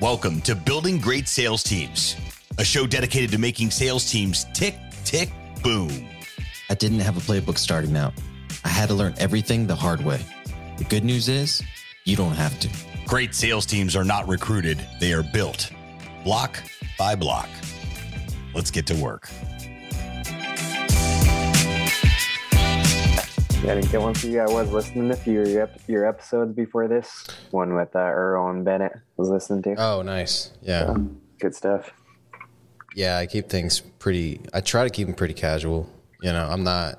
Welcome to Building Great Sales Teams, a show dedicated to making sales teams tick, tick, boom. I didn't have a playbook starting out. I had to learn everything the hard way. The good news is, you don't have to. Great sales teams are not recruited, they are built block by block. Let's get to work. Yeah, I didn't get one for you. I was listening to a few of your, ep- your episodes before this. One with uh, Earl and Bennett was listening to. Oh, nice. Yeah. Good stuff. Yeah, I keep things pretty, I try to keep them pretty casual. You know, I'm not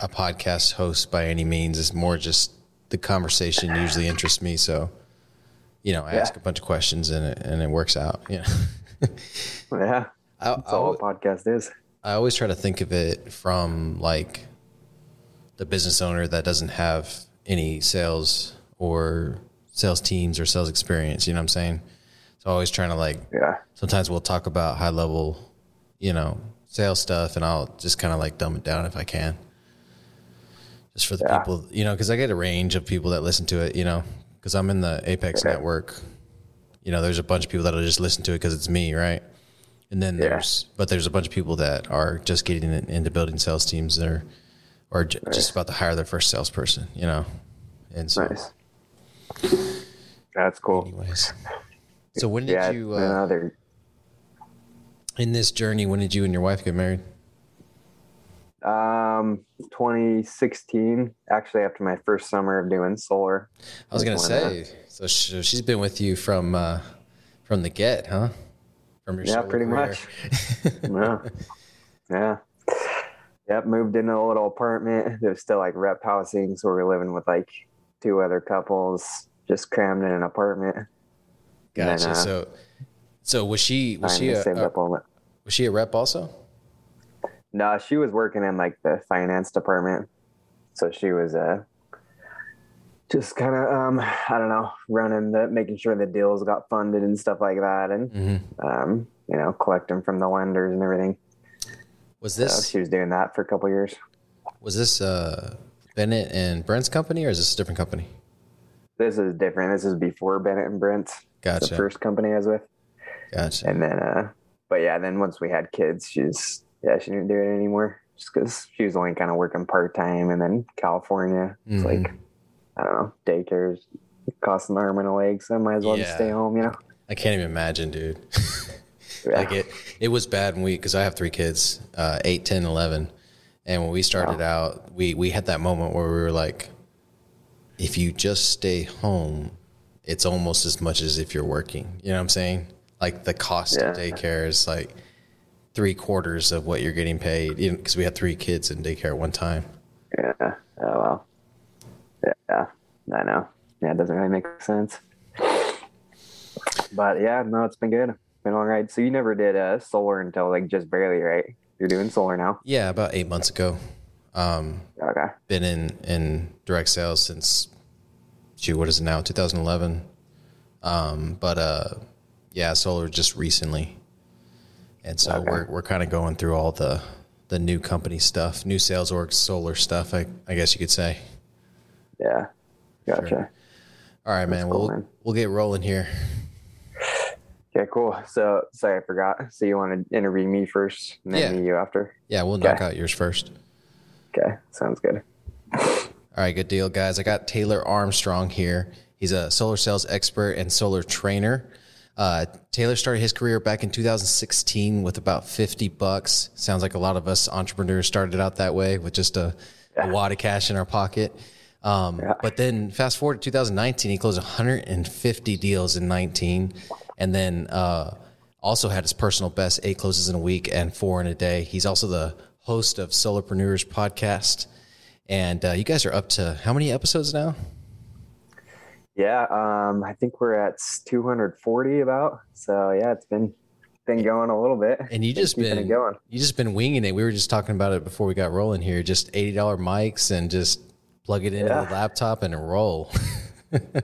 a podcast host by any means. It's more just the conversation usually interests me. So, you know, I ask a bunch of questions and it, and it works out. You know, Yeah, I, that's all a podcast is. I always try to think of it from like the business owner that doesn't have any sales or sales teams or sales experience. You know what I'm saying? So always trying to like, Yeah, sometimes we'll talk about high level, you know, sales stuff and I'll just kind of like dumb it down if I can. Just for the Yeah. people, you know, because I get a range of people that listen to it, you know, because I'm in the Apex network. You know, there's a bunch of people that'll just listen to it because it's me, right? And then Yeah. there's, but there's a bunch of people that are just getting into building sales teams that are, or j- just about to hire their first salesperson, you know? And so, nice. That's cool. anyways. So when did Yeah, you, uh, another. in this journey, when did you and your wife get married? Um, 2016. Actually, after my first summer of doing solar. I was when, uh, say, so she's been with you from uh, from the get, huh? From your Yeah, pretty career. much. yeah. Yeah. Yep. Moved into a little apartment. It was still like rep housing. So we were living with like two other couples, just crammed in an apartment. And then, Gotcha. uh, so, so was she was she a, a- was she a rep also? No, she was working in like the finance department. So she was uh just kind of um I don't know, running the making sure the deals got funded and stuff like that and Mm-hmm. um you know, collecting from the lenders and everything. Was So this she was doing that for a couple years. was this uh, Bennett and Brent's company, or is this a different company? This is different. This is before Bennett and Brent. Gotcha. The first company I was with. Gotcha. And then uh but yeah, then once we had kids, she's yeah, she didn't do it anymore. Just because she was only kind of working part time and then California. It's Mhm. like I don't know, daycares cost an arm and a leg, so I might as well just stay home, you know. I can't even imagine, dude. Yeah. like it, it was bad when we, cause I have three kids, uh, 8, 10, 11. And when we started out, we, we had that moment where we were like, if you just stay home, it's almost as much as if you're working. You know what I'm saying? Like the cost of daycare is like three quarters of what you're getting paid. Because we had three kids in daycare at one time. Yeah. Oh well. Yeah, I know. Yeah, it doesn't really make sense. But yeah, no, it's been good. Been all right. So you never did uh solar until like just barely, right? You're doing solar now. Yeah, about eight months ago. Um, Okay. been in in direct sales since shoot what is it now 2011 um but uh yeah solar just recently and so Okay. we're we're kind of going through all the the new company stuff new sales org solar stuff i i guess you could say Yeah. Gotcha. all right man cool, we'll man. we'll get rolling here Okay, cool. So sorry, I forgot. So you want to interview me first, and then Yeah. you after? yeah we'll knock out yours first Okay, sounds good. All right, good deal, guys. I got Taylor Armstrong here. He's a solar sales expert and solar trainer. Uh, Taylor started his career back in 2016 with about 50 bucks. Sounds like a lot of us entrepreneurs started out that way with just a, a wad of cash in our pocket. Um, But then fast forward to 2019, he closed 150 deals in 19, and then uh, also had his personal best eight closes in a week and four in a day. He's also the host of Solarpreneurs podcast. And uh, you guys are up to how many episodes now? Yeah, um, I think we're at 240 about. So yeah, it's been been going a little bit. And you just been going. you just been winging it. We were just talking about it before we got rolling here. Just eighty dollar mics and just plug it into Yeah. the laptop and roll.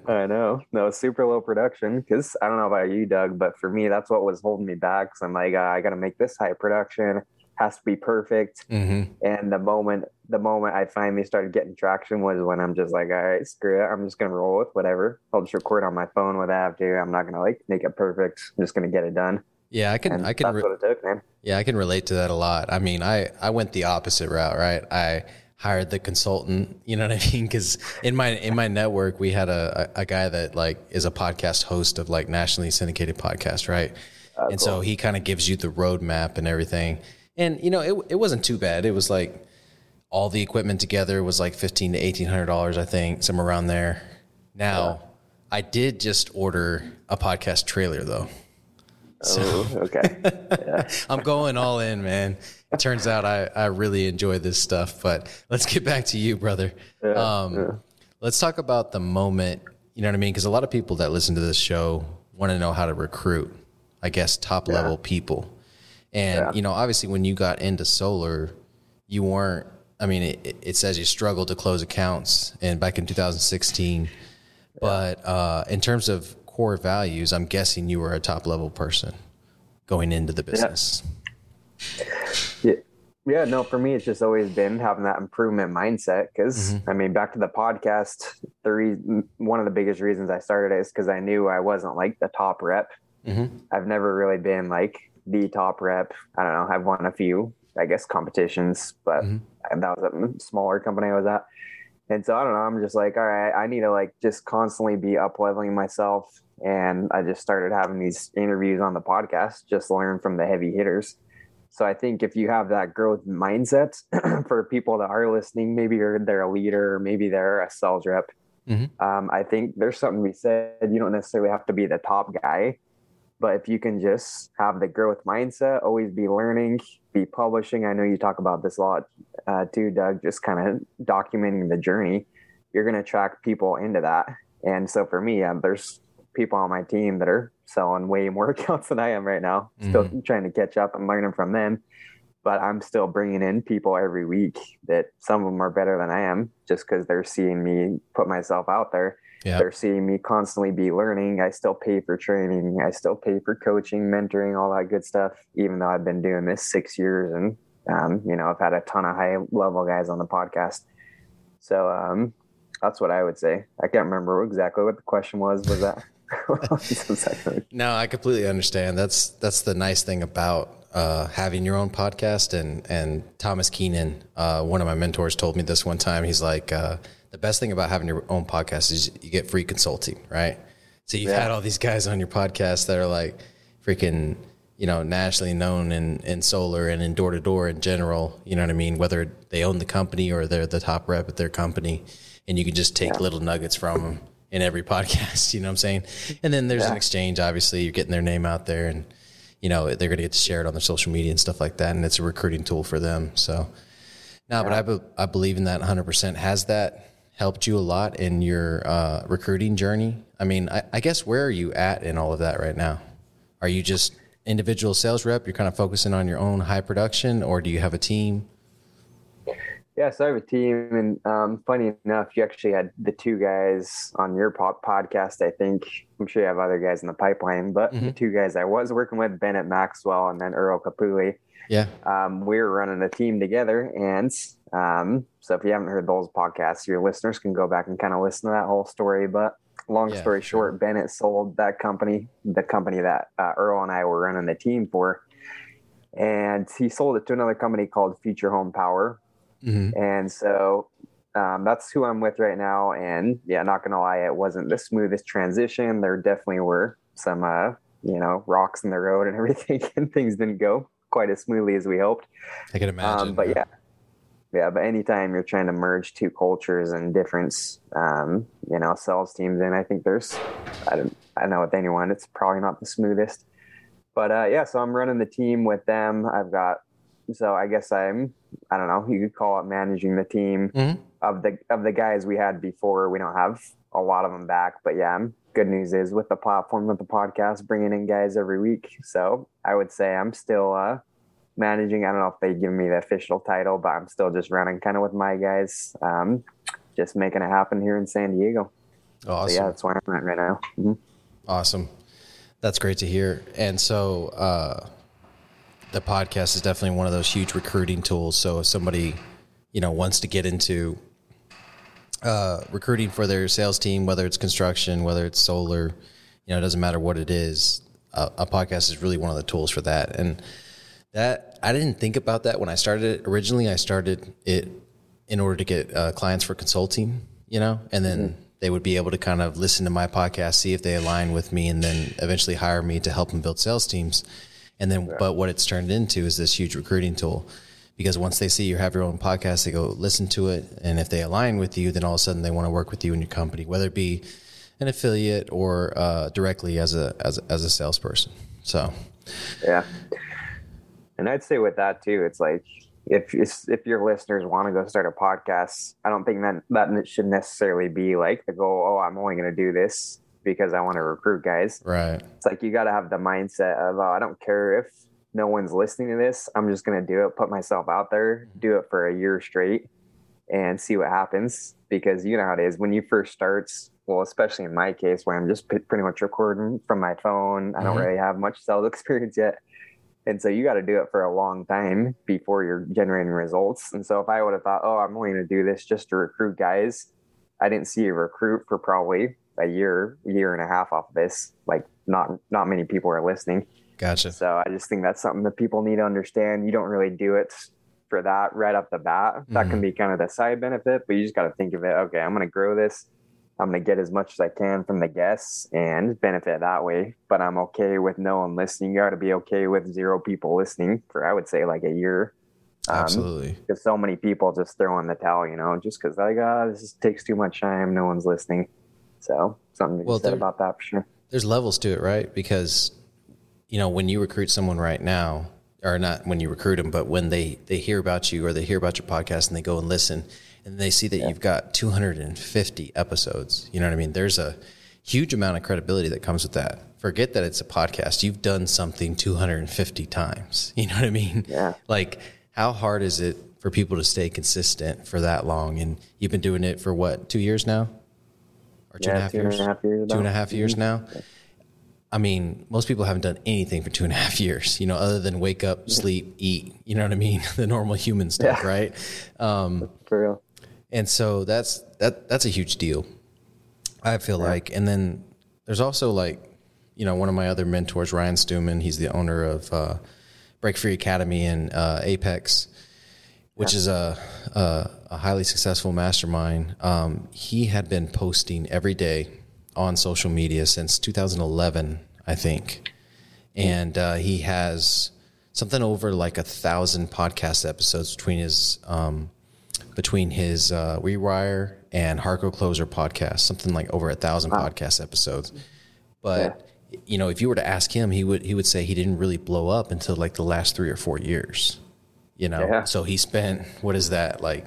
I know. No, super low production. Because I don't know about you, Doug, but for me, that's what was holding me back. So I'm like, uh, I got to make this high production. has to be perfect. Mm-hmm. And the moment the moment I finally started getting traction was when I'm just like, all right, screw it. I'm just gonna roll with whatever. I'll just record on my phone what I have to. I'm not gonna like make it perfect. I'm just gonna get it done. Yeah, I can. And I can. that's Re- what it took, man. yeah, I can relate to that a lot. I mean, I I went the opposite route, right? I hired the consultant. You know what I mean? Because in my in my network, we had a, a guy that like is a podcast host of like nationally syndicated podcast, right? Ah, and so he kind of gives you the roadmap and everything. And you know, it it wasn't too bad. It was like all the equipment together was like fifteen to eighteen hundred dollars, I think, somewhere around there. Now, I did just order a podcast trailer though. Oh, okay. I'm going all in, man. It turns out I, I really enjoy this stuff, but let's get back to you, brother. um, Let's talk about the moment, you know what I mean? Because a lot of people that listen to this show want to know how to recruit, I guess, top level people. And, Yeah. you know, obviously when you got into solar, you weren't, I mean, it, it says you struggled to close accounts and back in 2016. But uh, in terms of core values, I'm guessing you were a top level person going into the business. Yeah. Yeah, no, for me, it's just always been having that improvement mindset. because I mean, back to the podcast, the re- one of the biggest reasons I started it is because I knew I wasn't like the top rep. Mhm. I've never really been like the top rep. I don't know. I've won a few, I guess, competitions, but Mhm. that was a smaller company I was at. And so I don't know. I'm just like, all right, I need to like just constantly be up leveling myself. And I just started having these interviews on the podcast, just learn from the heavy hitters. So I think if you have that growth mindset for people that are listening, maybe you're they're a leader, maybe they're a sales rep. Mhm. Um, I think there's something to be said. You don't necessarily have to be the top guy, but if you can just have the growth mindset, always be learning, be publishing. I know you talk about this a lot uh, too, Doug. Just kind of documenting the journey. You're going to attract people into that. And so for me, um, there's people on my team that are selling way more accounts than I am right now. Still trying to catch up and learning from them. But I'm still bringing in people every week that some of them are better than I am just because they're seeing me put myself out there. Yeah. They're seeing me constantly be learning. I still pay for training. I still pay for coaching, mentoring, all that good stuff, even though I've been doing this six years and, um, you know, I've had a ton of high level guys on the podcast. So um, that's what I would say. I can't remember exactly what the question was. Was that? No, I completely understand. That's that's the nice thing about uh, having your own podcast. And and Thomas Keenan, uh, one of my mentors, told me this one time. He's like, uh, the best thing about having your own podcast is you get free consulting, right? So you've Yeah. had all these guys on your podcast that are like freaking, you know, nationally known in, in solar and in door to door in general. You know what I mean? Whether they own the company or they're the top rep at their company, and you can just take little nuggets from them in every podcast. You know what I'm saying? And then there's an exchange. Obviously, you're getting their name out there, and you know they're going to get to share it on their social media and stuff like that. And it's a recruiting tool for them. So, no, but I, be, I believe in that 100%. Has that helped you a lot in your uh, recruiting journey? I mean, I, I guess where are you at in all of that right now? Are you just individual sales rep? You're kind of focusing on your own high production, or do you have a team? Yeah, so I have a team, and um, funny enough, you actually had the two guys on your pop podcast. I think I'm sure you have other guys in the pipeline, but the two guys I was working with, Bennett Maxwell and then Earl Capuli, Yeah. um, we were running a team together. And um, so if you haven't heard those podcasts, your listeners can go back and kind of listen to that whole story. But long Yeah, story sure. short, Bennett sold that company, the company that uh, Earl and I were running the team for. And he sold it to another company called Future Home Power. hmm And so um, that's who I'm with right now. And yeah, not gonna lie, it wasn't the smoothest transition. There definitely were some, uh, you know, rocks in the road and everything, and things didn't go quite as smoothly as we hoped. I can imagine. Um, but yeah, yeah. But anytime you're trying to merge two cultures and different, um, you know, sales teams, and I think there's, I don't, I know with anyone, it's probably not the smoothest. But uh, yeah, so I'm running the team with them. I've got, so I guess I'm, I don't know, you could call it managing the team Mhm. of the of the guys we had before. We don't have a lot of them back, but yeah, I'm, good news is with the platform with the podcast, bringing in guys every week. So I would say I'm still uh, managing. I don't know if they give me the official title, but I'm still just running kind of with my guys, um, just making it happen here in San Diego. So awesome. yeah, that's where I'm at right now. Mhm. Awesome. That's great to hear. And so, uh, the podcast is definitely one of those huge recruiting tools. So if somebody, you know, wants to get into uh, recruiting for their sales team, whether it's construction, whether it's solar, you know, it doesn't matter what it is. A, a podcast is really one of the tools for that. And that I didn't think about that when I started it. Originally, I started it in order to get uh, clients for consulting, you know, and then mm-hmm. they would be able to kind of listen to my podcast, see if they align with me, and then eventually hire me to help them build sales teams. And then, yeah. but what it's turned into is this huge recruiting tool because once they see you have your own podcast, they go listen to it. And if they align with you, then all of a sudden they want to work with you in your company, whether it be an affiliate or uh, directly as a, as a, as a salesperson. So, yeah. And I'd say with that too, it's like, if if your listeners want to go start a podcast, I don't think that that should necessarily be like the goal. Oh, I'm only going to do this because I want to recruit guys. Right. It's like you got to have the mindset of, oh, I don't care if no one's listening to this. I'm just going to do it, put myself out there, do it for a year straight and see what happens. Because you know how it is when you first starts, well, especially in my case where I'm just pretty much recording from my phone. I don't mm-hmm. really have much sales experience yet. And so you got to do it for a long time before you're generating results. And so if I would have thought, oh, I'm only going to do this just to recruit guys, I didn't see a recruit for probably a year, year and a half off of this. Like not not many people are listening. Gotcha. So I just think that's something that people need to understand. You don't really do it for that right off the bat. That mm-hmm. can be kind of the side benefit, but you just got to think of it. Okay, I'm going to grow this. I'm going to get as much as I can from the guests and benefit that way. But I'm okay with no one listening. You got to be okay with zero people listening for, I would say, like a year. Um, Absolutely. Because so many people just throw in the towel, you know, just because like, oh, this takes too much time. No one's listening. So something to well, be said about that for sure. There's levels to it, right? Because you know, when you recruit someone right now, or not when you recruit them, but when they they hear about you or they hear about your podcast and they go and listen and they see that yeah. you've got 250 episodes, you know what I mean? There's a huge amount of credibility that comes with that. Forget that it's a podcast. You've done something 250 times. You know what I mean? Yeah. Like, how hard is it for people to stay consistent for that long? And you've been doing it for what, two years now? Or two yeah, and a half years? And a half years two and a half years mm-hmm. now? I mean, most people haven't done anything for two and a half years, you know, other than wake up, sleep, eat, you know what I mean? the normal human stuff, yeah. right? Um, for real. And so that's, that, that's a huge deal. I feel yeah. like, and then there's also like, you know, one of my other mentors, Ryan Stewman, he's the owner of, uh, Break Free Academy and, uh, Apex, which yeah. is a, a, a, highly successful mastermind. Um, he had been posting every day on social media since 2011, I think, and uh, he has something over like a thousand podcast episodes between his um, between his uh, Rewire and Hardcore Closer podcast, something like over a thousand wow. podcast episodes. But yeah. you know, if you were to ask him, he would he would say he didn't really blow up until like the last three or four years. You know, yeah. so he spent what is that like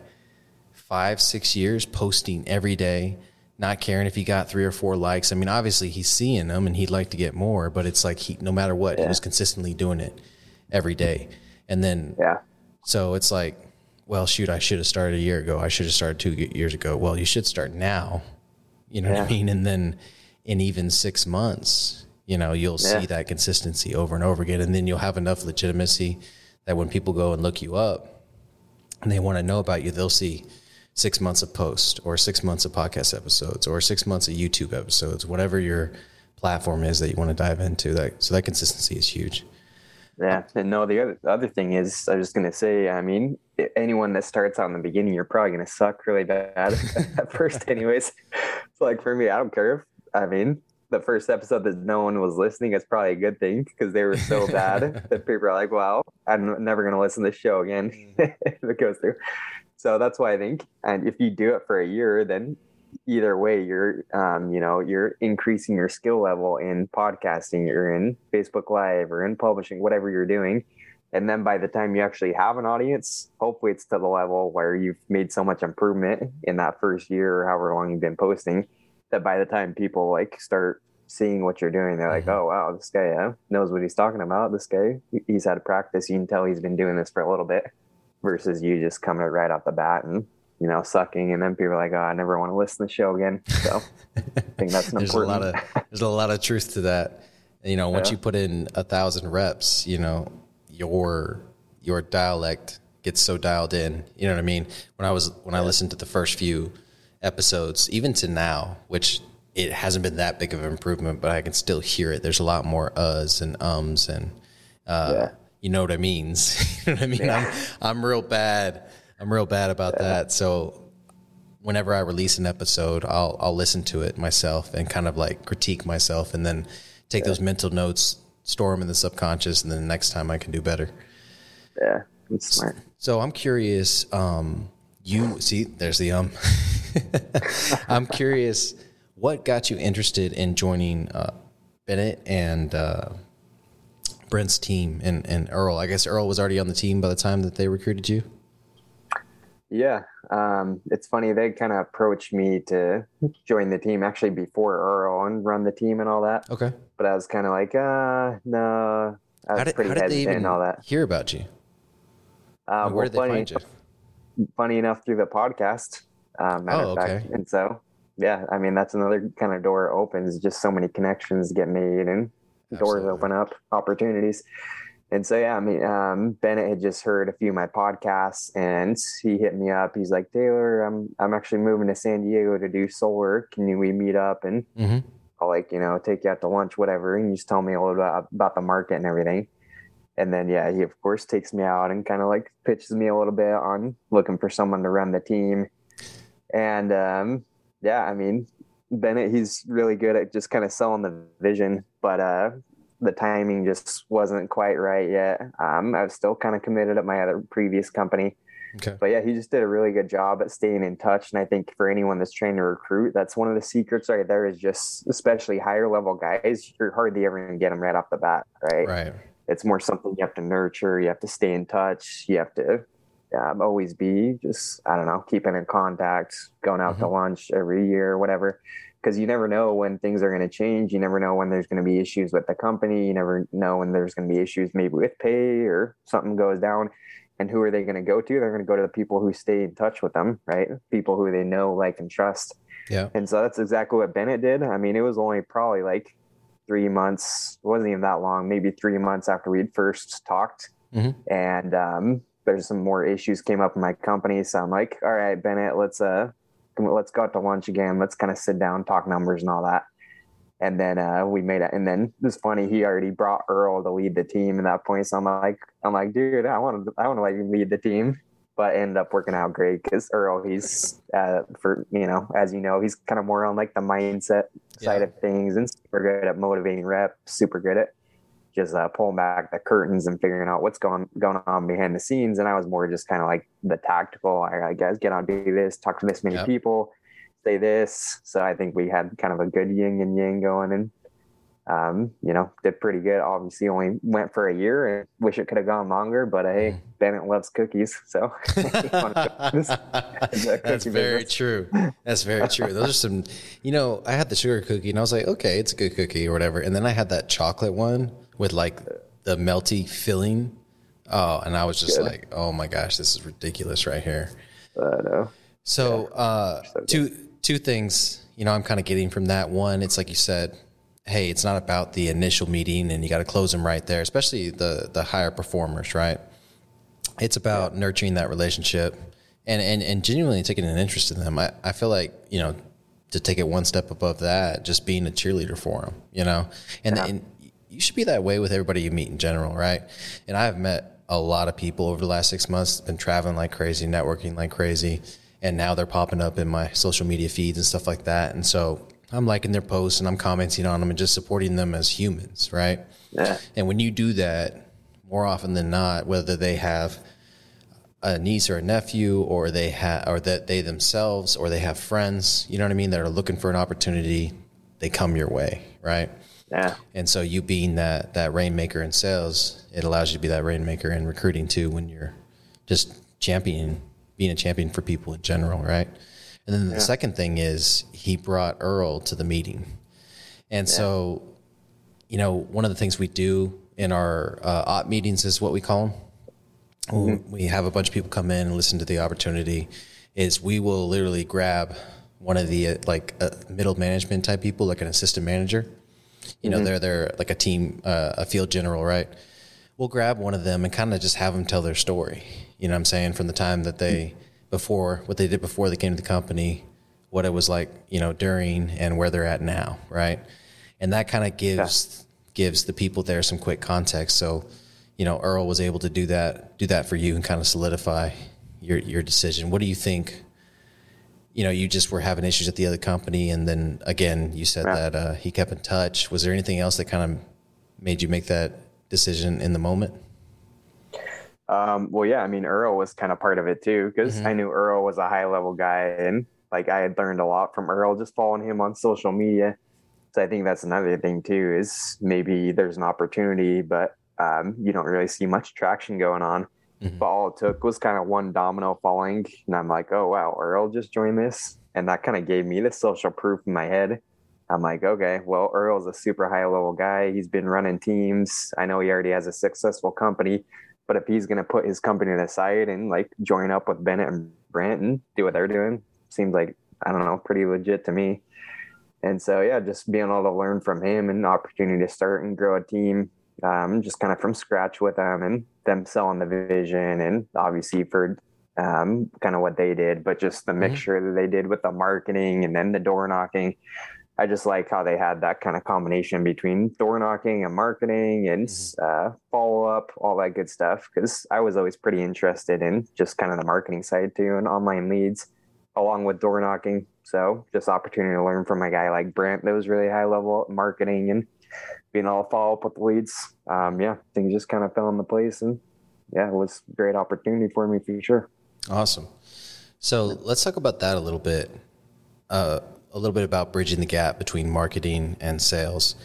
five six years posting every day not caring if he got three or four likes. I mean, obviously he's seeing them and he'd like to get more, but it's like he, no matter what, yeah. he was consistently doing it every day. And then, yeah. So it's like, well, shoot, I should have started a year ago. I should have started two years ago. Well, you should start now. You know yeah. what I mean? And then in even six months, you know, you'll yeah. see that consistency over and over again. And then you'll have enough legitimacy that when people go and look you up and they want to know about you, they'll see, six months of post or six months of podcast episodes or six months of YouTube episodes, whatever your platform is that you want to dive into. That so that consistency is huge. Yeah, and no, the other the other thing is, I was just gonna say, I mean, anyone that starts out in the beginning, you're probably gonna suck really bad at first, anyways. It's like for me, I don't care. If, I mean, the first episode that no one was listening is probably a good thing because they were so bad that people are like, "Wow, I'm never gonna listen to this show again." if it goes through. So that's why I think, and if you do it for a year, then either way, you're, um, you know, you're increasing your skill level in podcasting, you're in Facebook Live or in publishing, whatever you're doing. And then by the time you actually have an audience, hopefully it's to the level where you've made so much improvement in that first year or however long you've been posting that by the time people like start seeing what you're doing, they're like, mm-hmm. oh, wow, this guy uh, knows what he's talking about. This guy, he's had practice. You can tell he's been doing this for a little bit versus you just coming right off the bat and you know sucking and then people are like oh i never want to listen to the show again so i think that's an there's important a lot of there's a lot of truth to that you know once yeah. you put in a thousand reps you know your your dialect gets so dialed in. You know what I mean? When I was when I listened to the first few episodes, even to now, which it hasn't been that big of an improvement, but I can still hear it. There's a lot more uhs and ums and uh, Yeah. You know what I means. you know what I mean? I'm I'm real bad. I'm real bad about that. So whenever I release an episode, I'll I'll listen to it myself and kind of like critique myself, and then take those mental notes, store them in the subconscious, and then the next time I can do better. Yeah, it's smart. So I'm curious. Um, you see, there's the um. I'm curious, what got you interested in joining uh, Bennett and uh, Brent's team and, and Earl? I guess Earl was already on the team by the time that they recruited you. Yeah, um, it's funny. They kind of approached me to join the team actually before Earl and run the team and all that. Okay. But I was kind of like, uh, no. I was How did, pretty how did they hesitant even and all that. hear about you? Uh, where well, did they funny, find you? funny enough, through the podcast. Um, matter Oh, of fact. okay. And so, yeah, I mean, that's another kind of door opens. Just so many connections get made and doors open up, opportunities. And so, yeah, I mean, um, Bennett had just heard a few of my podcasts, and he hit me up. He's like, Taylor, I'm I'm actually moving to San Diego to do solar. Can you we meet up and hmm I'll like you know take you out to lunch, whatever, and you just tell me a little bit about, about the market and everything. And then yeah, he of course takes me out and kind of like pitches me a little bit on looking for someone to run the team. And um, yeah, I mean Bennett, he's really good at just kind of selling the vision, but uh, the timing just wasn't quite right yet. Um, I was still kind of committed at my other previous company, Okay. but yeah, he just did a really good job at staying in touch. And I think for anyone that's trying to recruit, that's one of the secrets right there is just, especially higher level guys, you're hardly ever going to get them right off the bat, right? Right. It's more something you have to nurture. You have to stay in touch. You have to um, always be just, I don't know, keeping in contact, going out to lunch every year, whatever. Because you never know when things are going to change. You never know when there's going to be issues with the company. You never know when there's going to be issues maybe with pay or something goes down and who are they going to go to? They're going to go to the people who stay in touch with them, right? People who they know, like, and trust. Yeah. And so that's exactly what Bennett did. I mean, it was only probably like three months, it wasn't even that long, maybe three months after we'd first talked. Mhm. And um, there's some more issues came up in my company. So I'm like, all right, Bennett, let's uh let's go out to lunch again. Let's kind of sit down, talk numbers and all that. And then uh, we made it. And then it was funny. He already brought Earl to lead the team at that point. So I'm like, I'm like, dude, I want to, I want to let you lead the team. But ended up working out great because Earl, he's uh, for you know, as you know, he's kind of more on like the mindset side of things and super good at motivating reps. Super good at just uh, pulling back the curtains and figuring out what's going going on behind the scenes. And I was more just kind of like the tactical. Right, guys, get on, do this, talk to this many Yep. people, say this. So I think we had kind of a good yin and yang going, and um, you know, did pretty good. Obviously, only went for a year, and wish it could have gone longer. But hey, Bennett loves cookies, so That's very business. true. That's very true. Those are some, you know, I had the sugar cookie and I was like, okay, it's a good cookie or whatever. And then I had that chocolate one with like the melty filling. Oh, and I was just Good. like, oh my gosh, this is ridiculous right here. but, uh, So, uh, So two two things, you know, I'm kind of getting from that. One, it's like you said, hey, it's not about the initial meeting, and you got to close them right there, especially the the higher performers, right? It's about nurturing that relationship and, and and genuinely taking an interest in them. I, I feel like you know to take it one step above that, just being a cheerleader for them, you know, and, Yeah. and you should be that way with everybody you meet in general, right? And I've met a lot of people over the last six months, been traveling like crazy, networking like crazy, and now they're popping up in my social media feeds and stuff like that. And so I'm liking their posts and I'm commenting on them and just supporting them as humans, right? yeah, And when you do that, more often than not, whether they have a niece or a nephew, or they have, or that they themselves, or they have friends, you know what I mean, that are looking for an opportunity, they come your way, right? Yeah, And so you being that that rainmaker in sales, it allows you to be that rainmaker in recruiting too when you're just championing, being a champion for people in general, right? And then the second thing is he brought Earl to the meeting. And so, you know, one of the things we do in our uh, op meetings is what we call them. We have a bunch of people come in and listen to the opportunity. Is we will literally grab one of the uh, like uh, middle management type people, like an assistant manager. You know, they're they're like a team, uh, a field general, right? we'll grab one of them and kind of just have them tell their story. You know what I'm saying? From the time that they, before, what they did before they came to the company, what it was like, you know, during and where they're at now, right? And that kind of gives yeah. gives the people there some quick context. So, you know, Earl was able to do that, do that for you and kind of solidify your your decision. What do you think? You know, you just were having issues at the other company, and then again, you said yeah. that uh, he kept in touch. Was there anything else that kind of made you make that decision in the moment? Um, well, yeah, I mean, Earl was kind of part of it too, because mm-hmm. I knew Earl was a high level guy and like I had learned a lot from Earl just following him on social media. So I think that's another thing too, is maybe there's an opportunity, but um, you don't really see much traction going on. Mm-hmm. But all it took was kind of one domino falling. And I'm like, oh, wow, Earl just joined this. And that kind of gave me the social proof in my head I'm like, okay, well, Earl's a super high level guy. He's been running teams. I know he already has a successful company, but if he's going to put his company aside and like join up with Bennett and Brent and do what they're doing, seems like, I don't know, pretty legit to me. And so, yeah, just being able to learn from him and opportunity to start and grow a team um, just kind of from scratch with them and them selling the vision and obviously for um, kind of what they did, but just the mm-hmm. mixture mm-hmm. that they did with the marketing and then the door knocking. I just like how they had that kind of combination between door knocking and marketing and mm-hmm. uh, follow up, all that good stuff. Because I was always pretty interested in just kind of the marketing side too and online leads, along with door knocking. So just opportunity to learn from a guy like Brent that was really high level marketing and being able to follow up with the leads. Um, yeah, things just kind of fell into place and yeah, it was a great opportunity for me for sure. Awesome. So let's talk about that a little bit. Uh, a little bit about bridging the gap between marketing and sales.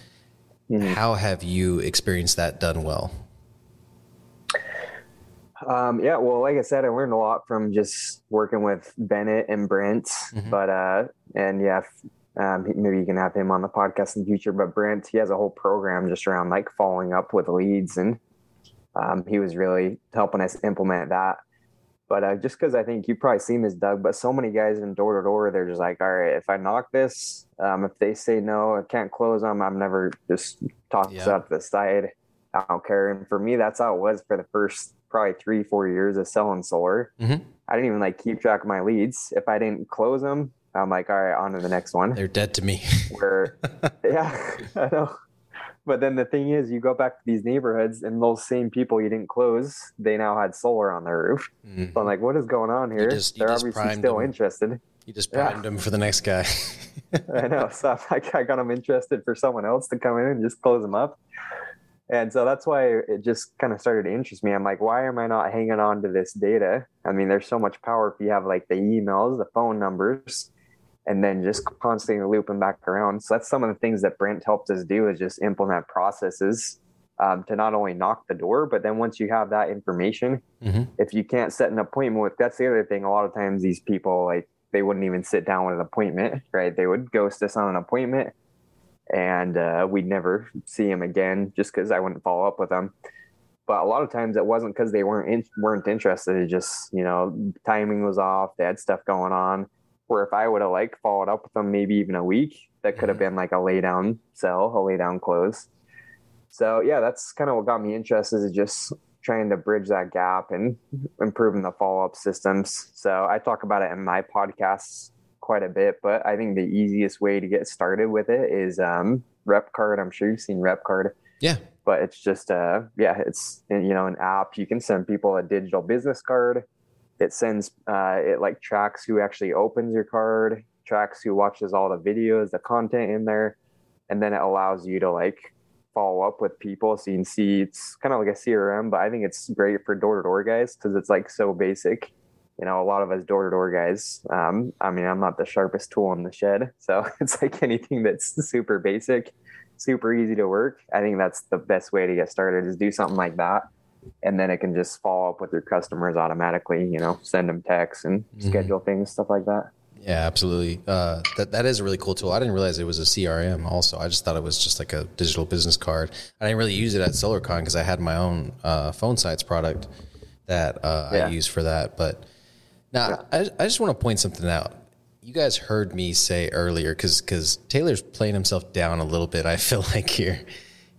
Mm-hmm. How have you experienced that done well? Um, yeah, well, like I said, I learned a lot from just working with Bennett and Brent, mm-hmm. but, uh, and yeah, um, maybe you can have him on the podcast in the future, but Brent, he has a whole program just around like following up with leads and, um, he was really helping us implement that. But uh, just because I think you've probably seen this, Doug, but so many guys in door to door, they're just like, all right, if I knock this, um, if they say no, I can't close them, I'm never just yeah. out to the side. I don't care. And for me, that's how it was for the first probably three, four years of selling solar. Mm-hmm. I didn't even like keep track of my leads. If I didn't close them, I'm like, all right, on to the next one. They're dead to me. Where, yeah, I know. But then the thing is, you go back to these neighborhoods, and those same people you didn't close, they now had solar on their roof. Mm-hmm. So I'm like, what is going on here? Just, They're obviously still them. interested. You just primed yeah. them for the next guy. I know. So I, I got them interested for someone else to come in and just close them up. And so that's why it just kind of started to interest me. I'm like, why am I not hanging on to this data? I mean, there's so much power if you have like the emails, the phone numbers, and then just constantly looping back around. So that's some of the things that Brent helped us do is just implement processes um, to not only knock the door, but then once you have that information, mm-hmm. if you can't set an appointment with, that's the other thing. A lot of times these people like they wouldn't even sit down with an appointment, right? They would ghost us on an appointment, and uh, we'd never see them again just because I wouldn't follow up with them. But a lot of times it wasn't because they weren't in, weren't interested. It just you know timing was off. They had stuff going on where if I would have like followed up with them maybe even a week, that could have mm-hmm. been like a lay down sell, a lay down close. So yeah, that's kind of what got me interested is just trying to bridge that gap and improving the follow up systems. So I talk about it in my podcasts quite a bit, but I think the easiest way to get started with it is um, card. I'm sure you've seen RepCard. Yeah. But it's just uh yeah, it's you know an app. You can send people a digital business card it sends uh, it like tracks who actually opens your card tracks who watches all the videos the content in there and then it allows you to like follow up with people so you can see it's kind of like a crm but i think it's great for door-to-door guys because it's like so basic. You know a lot of us door-to-door guys um, i mean i'm not the sharpest tool in the shed so it's like anything that's super basic super easy to work i think that's the best way to get started is do something like that and then it can just follow up with your customers automatically you know send them texts and mm-hmm. schedule things stuff like that. Yeah absolutely. Uh, that, that is a really cool tool. I didn't realize it was a crm also. I just thought it was just like a digital business card. I didn't really use it at solarcon because i had my own uh, Phonesites product that uh, yeah. i use for that but now yeah. I, I just want to point something out. You guys heard me say earlier because because taylor's playing himself down a little bit i feel like here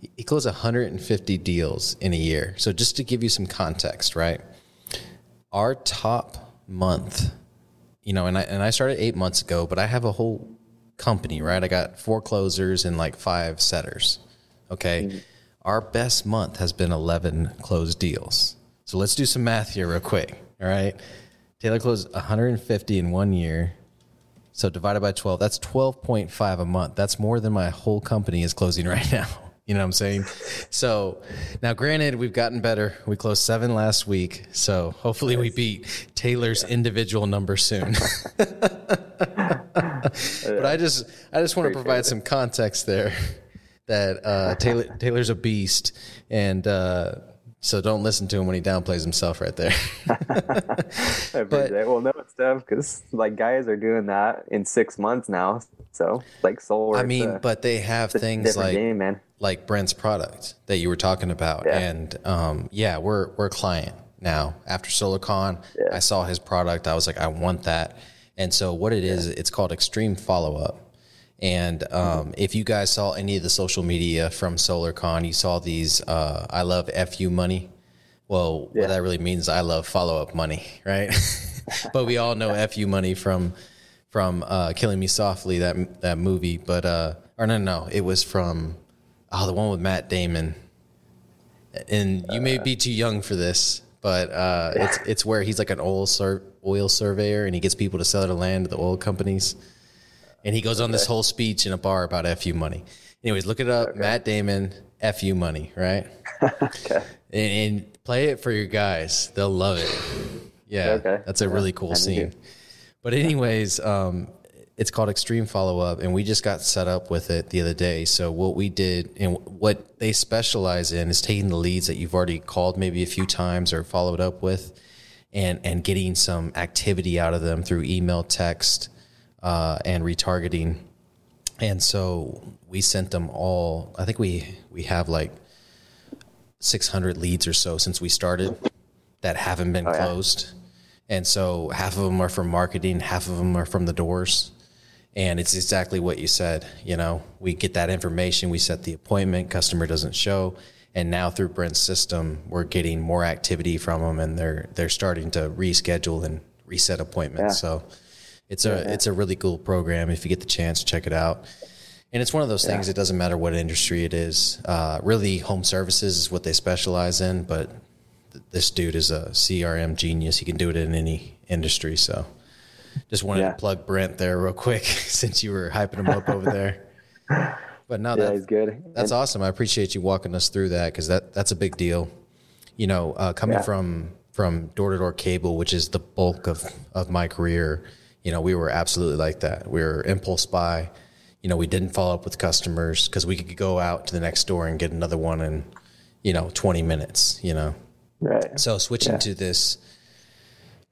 he closed 150 deals in a year. So just to give you some context, right? Our top month, you know, and I and I started eight months ago, but I have a whole company, right? I got four closers and like five setters. Okay. Mm-hmm. Our best month has been 11 closed deals. So let's do some math here real quick. All right. Taylor closed 150 in one year. So divided by 12, that's 12.5 a month. That's more than my whole company is closing right now. You know what I'm saying? So now, granted, we've gotten better. We closed seven last week. So hopefully we beat Taylor's individual number soon. but I just, I just want to provide some context there that uh, Taylor, Taylor's a beast. And, uh, so don't listen to him when he downplays himself right there. but, well, no, it's tough because like guys are doing that in six months now. So like soul. I mean, a, but they have things like game, like Brent's product that you were talking about, yeah. and um, yeah, we're we're a client now. After SolarCon, yeah. I saw his product. I was like, I want that. And so what it is, it's called Extreme Follow Up. And um, if you guys saw any of the social media from SolarCon, you saw these uh, I love FU money. Well, yeah. what that really means, I love follow up money, right? but we all know FU money from from uh, Killing Me Softly, that that movie. But uh, or no, no, it was from oh the one with Matt Damon. And you may be too young for this, but uh, it's it's where he's like an oil sur- oil surveyor, and he gets people to sell their land to the oil companies and he goes on this whole speech in a bar about fu money. Anyways, look it up. Okay. Matt Damon, fu money, right? okay. And, and, play it for your guys; they'll love it. Yeah, okay. that's a yeah. really cool scene. But anyways, um, it's called Extreme Follow Up, and we just got set up with it the other day. So what we did and what they specialize in is taking the leads that you've already called maybe a few times or followed up with, and and getting some activity out of them through email, text uh, and retargeting. And so we sent them all. I think we we have like 600 leads or so since we started that haven't been oh, yeah. closed. And so half of them are from marketing, half of them are from the doors. And it's exactly what you said. You know, we get that information, we set the appointment, customer doesn't show, and now through Brent's system, we're getting more activity from them, and they're they're starting to reschedule and reset appointments. Yeah. So it's a yeah. it's a really cool program. If you get the chance, check it out. And it's one of those things. Yeah. It doesn't matter what industry it is. Uh, really, home services is what they specialize in. But this dude is a CRM genius. He can do it in any industry. So, just wanted yeah. to plug Brent there real quick since you were hyping him up over there. But no, yeah, he's good. That's and, awesome. I appreciate you walking us through that because that that's a big deal. You know, uh, coming from from door to door cable, which is the bulk of of my career you know, we were absolutely like that. We were impulse buy. You know, we didn't follow up with customers because we could go out to the next door and get another one in, you know, 20 minutes, you know. Right. So switching yeah. to this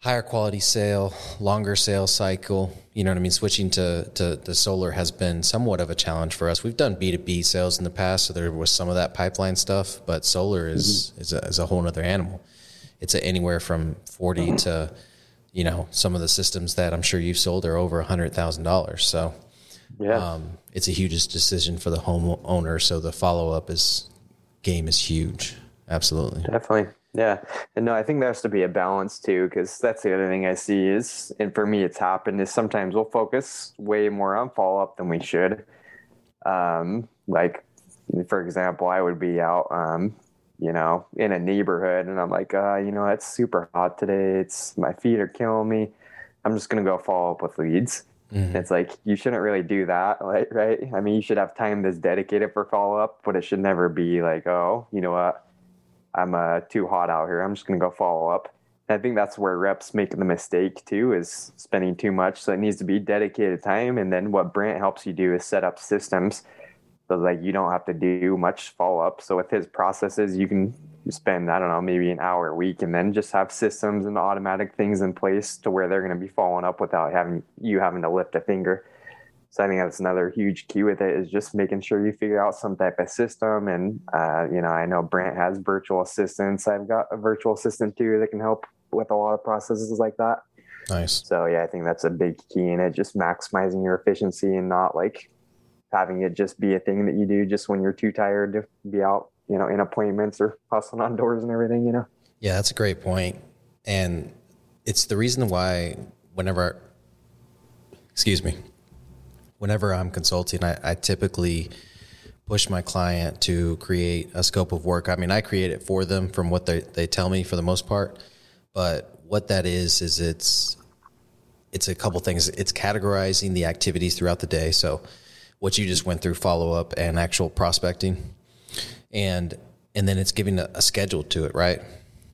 higher quality sale, longer sales cycle, you know what I mean? Switching to, to the solar has been somewhat of a challenge for us. We've done B2B sales in the past, so there was some of that pipeline stuff, but solar is, mm-hmm. is, a, is a whole other animal. It's a, anywhere from 40 mm-hmm. to you know, some of the systems that I'm sure you've sold are over a hundred thousand dollars. So, yeah, um, it's a huge decision for the homeowner. So the follow up is game is huge. Absolutely, definitely. Yeah, and no, I think there has to be a balance too, because that's the other thing I see is, and for me, it's happened is sometimes we'll focus way more on follow up than we should. Um, like, for example, I would be out um, you know, in a neighborhood. And I'm like, uh, you know, it's super hot today. It's my feet are killing me. I'm just going to go follow up with leads. Mm-hmm. It's like, you shouldn't really do that. Like, right. I mean, you should have time that's dedicated for follow up, but it should never be like, oh, you know what? I'm uh, too hot out here. I'm just going to go follow up. And I think that's where reps make the mistake too, is spending too much. So it needs to be dedicated time. And then what Brent helps you do is set up systems so like you don't have to do much follow up. So with his processes, you can spend I don't know maybe an hour a week, and then just have systems and automatic things in place to where they're going to be following up without having you having to lift a finger. So I think that's another huge key with it is just making sure you figure out some type of system. And uh, you know, I know Brent has virtual assistants. I've got a virtual assistant too that can help with a lot of processes like that. Nice. So yeah, I think that's a big key in it, just maximizing your efficiency and not like having it just be a thing that you do just when you're too tired to be out, you know, in appointments or hustling on doors and everything, you know? Yeah, that's a great point. And it's the reason why whenever, excuse me, whenever I'm consulting, I, I typically push my client to create a scope of work. I mean, I create it for them from what they, they tell me for the most part. But what that is, is it's, it's a couple things. It's categorizing the activities throughout the day. So what you just went through, follow up and actual prospecting. And, and then it's giving a, a schedule to it, right?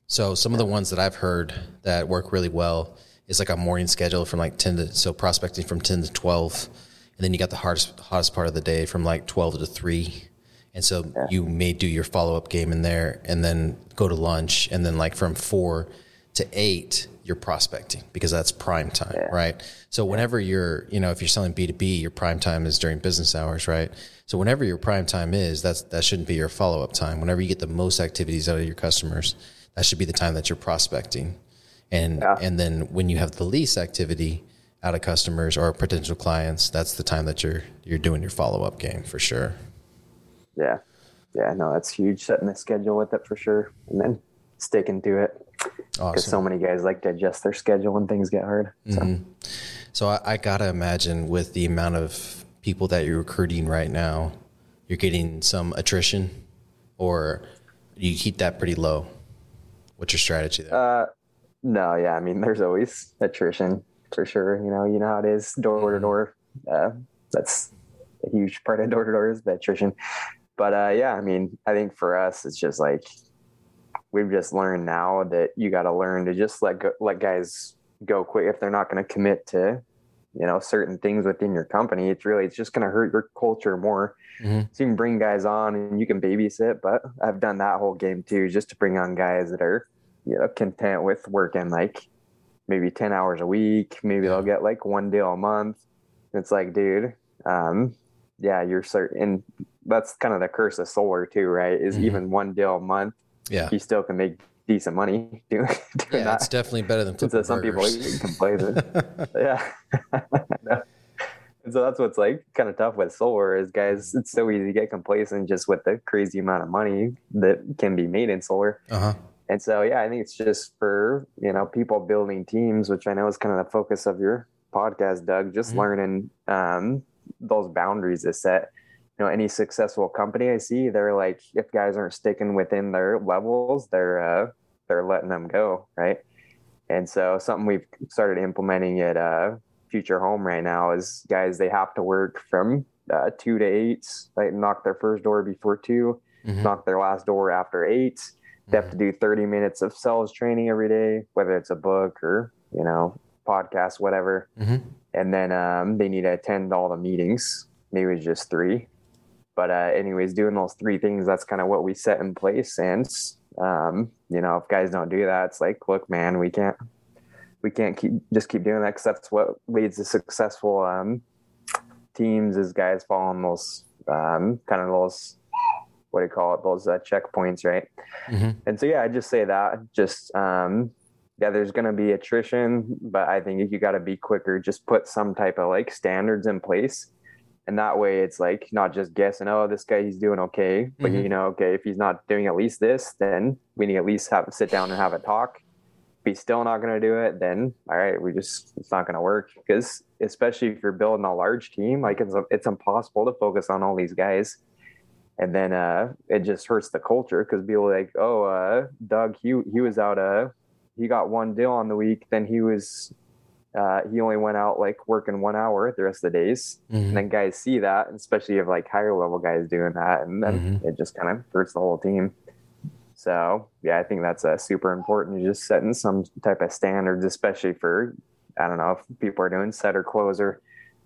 So some of the ones that I've heard that work really well is like a morning schedule from like 10 to, so prospecting from 10 to 12 and then you got the hardest hottest part of the day from like 12 to 3 and so yeah. you may do your follow-up game in there and then go to lunch. And then like from 4 to 8 you're prospecting because that's prime time yeah. right? So whenever you're you know if you're selling b2b your prime time is during business hours right? So whenever your prime time is that's that shouldn't be your follow-up time. Whenever you get the most activities out of your customers that should be the time that you're prospecting. And yeah. and then when you have the least activity out of customers or potential clients, that's the time that you're you're doing your follow up game for sure. Yeah, yeah, no, that's huge. Setting the schedule with it for sure, and then sticking to it. Because awesome. so many guys like to adjust their schedule when things get hard. So, mm-hmm. so I, I gotta imagine with the amount of people that you're recruiting right now, you're getting some attrition, or you keep that pretty low. What's your strategy there? Uh, no, yeah, I mean, there's always attrition for sure. You know, you know how it is door to mm-hmm. door. Uh, that's a huge part of door to door is the attrition. But uh, yeah, I mean, I think for us, it's just like we've just learned now that you got to learn to just let go, let guys go quick if they're not going to commit to you know certain things within your company it's really it's just going to hurt your culture more mm-hmm. so you can bring guys on and you can babysit but i've done that whole game too just to bring on guys that are you know content with working like maybe 10 hours a week. Maybe they'll get like one deal a month. It's like, dude, um, yeah, you're certain. That's kind of the curse of solar too, right? Is mm-hmm. even one deal a month. Yeah. You still can make decent money doing, doing yeah, that. It's definitely better than so some people complain. yeah. And so that's what's like kind of tough with solar is guys, it's so easy to get complacent just with the crazy amount of money that can be made in solar. Uh-huh. And so, yeah, I think it's just for, you know, people building teams, which I know is kind of the focus of your podcast, Doug, just mm-hmm. learning um, those boundaries to set. You know, any successful company I see, they're like, if guys aren't sticking within their levels, they're, uh, they're letting them go. Right. And so something we've started implementing at uh, Future Home right now is guys, they have to work from uh, two to eight, like knock their first door before 2 mm-hmm. knock their last door after eight they have to do 30 minutes of sales training every day, whether it's a book or, you know, podcast, whatever. Mm-hmm. And then um, they need to attend all the meetings. Maybe it's just three. But uh, anyways, doing those three things, that's kind of what we set in place. And, um, you know, if guys don't do that, it's like, look, man, we can't, we can't keep just keep doing that because that's what leads to successful um, teams is guys following those um, kind of those what do you call it? Those uh, checkpoints right? Mm-hmm. and so yeah i just say that just um yeah there's going to be attrition but i think you got to be quicker. Just put some type of like standards in place. And that way it's like not just guessing oh this guy he's doing okay. But mm-hmm. you know okay if he's not doing at least this then we need at least have sit down and have a talk. If he's still not going to do it then all right we just it's not going to work. Because especially if you're building a large team like it's, it's impossible to focus on all these guys and then uh, it just hurts the culture because people like, oh, uh, Doug, he he was out, uh, he got one deal on the week, then he was, uh, he only went out like working one hour the rest of the days, mm-hmm. and then guys see that, especially if like higher level guys doing that, and then mm-hmm. it just kind of hurts the whole team. So yeah, I think that's uh, super important. You're just setting some type of standards, especially for I don't know if people are doing setter closer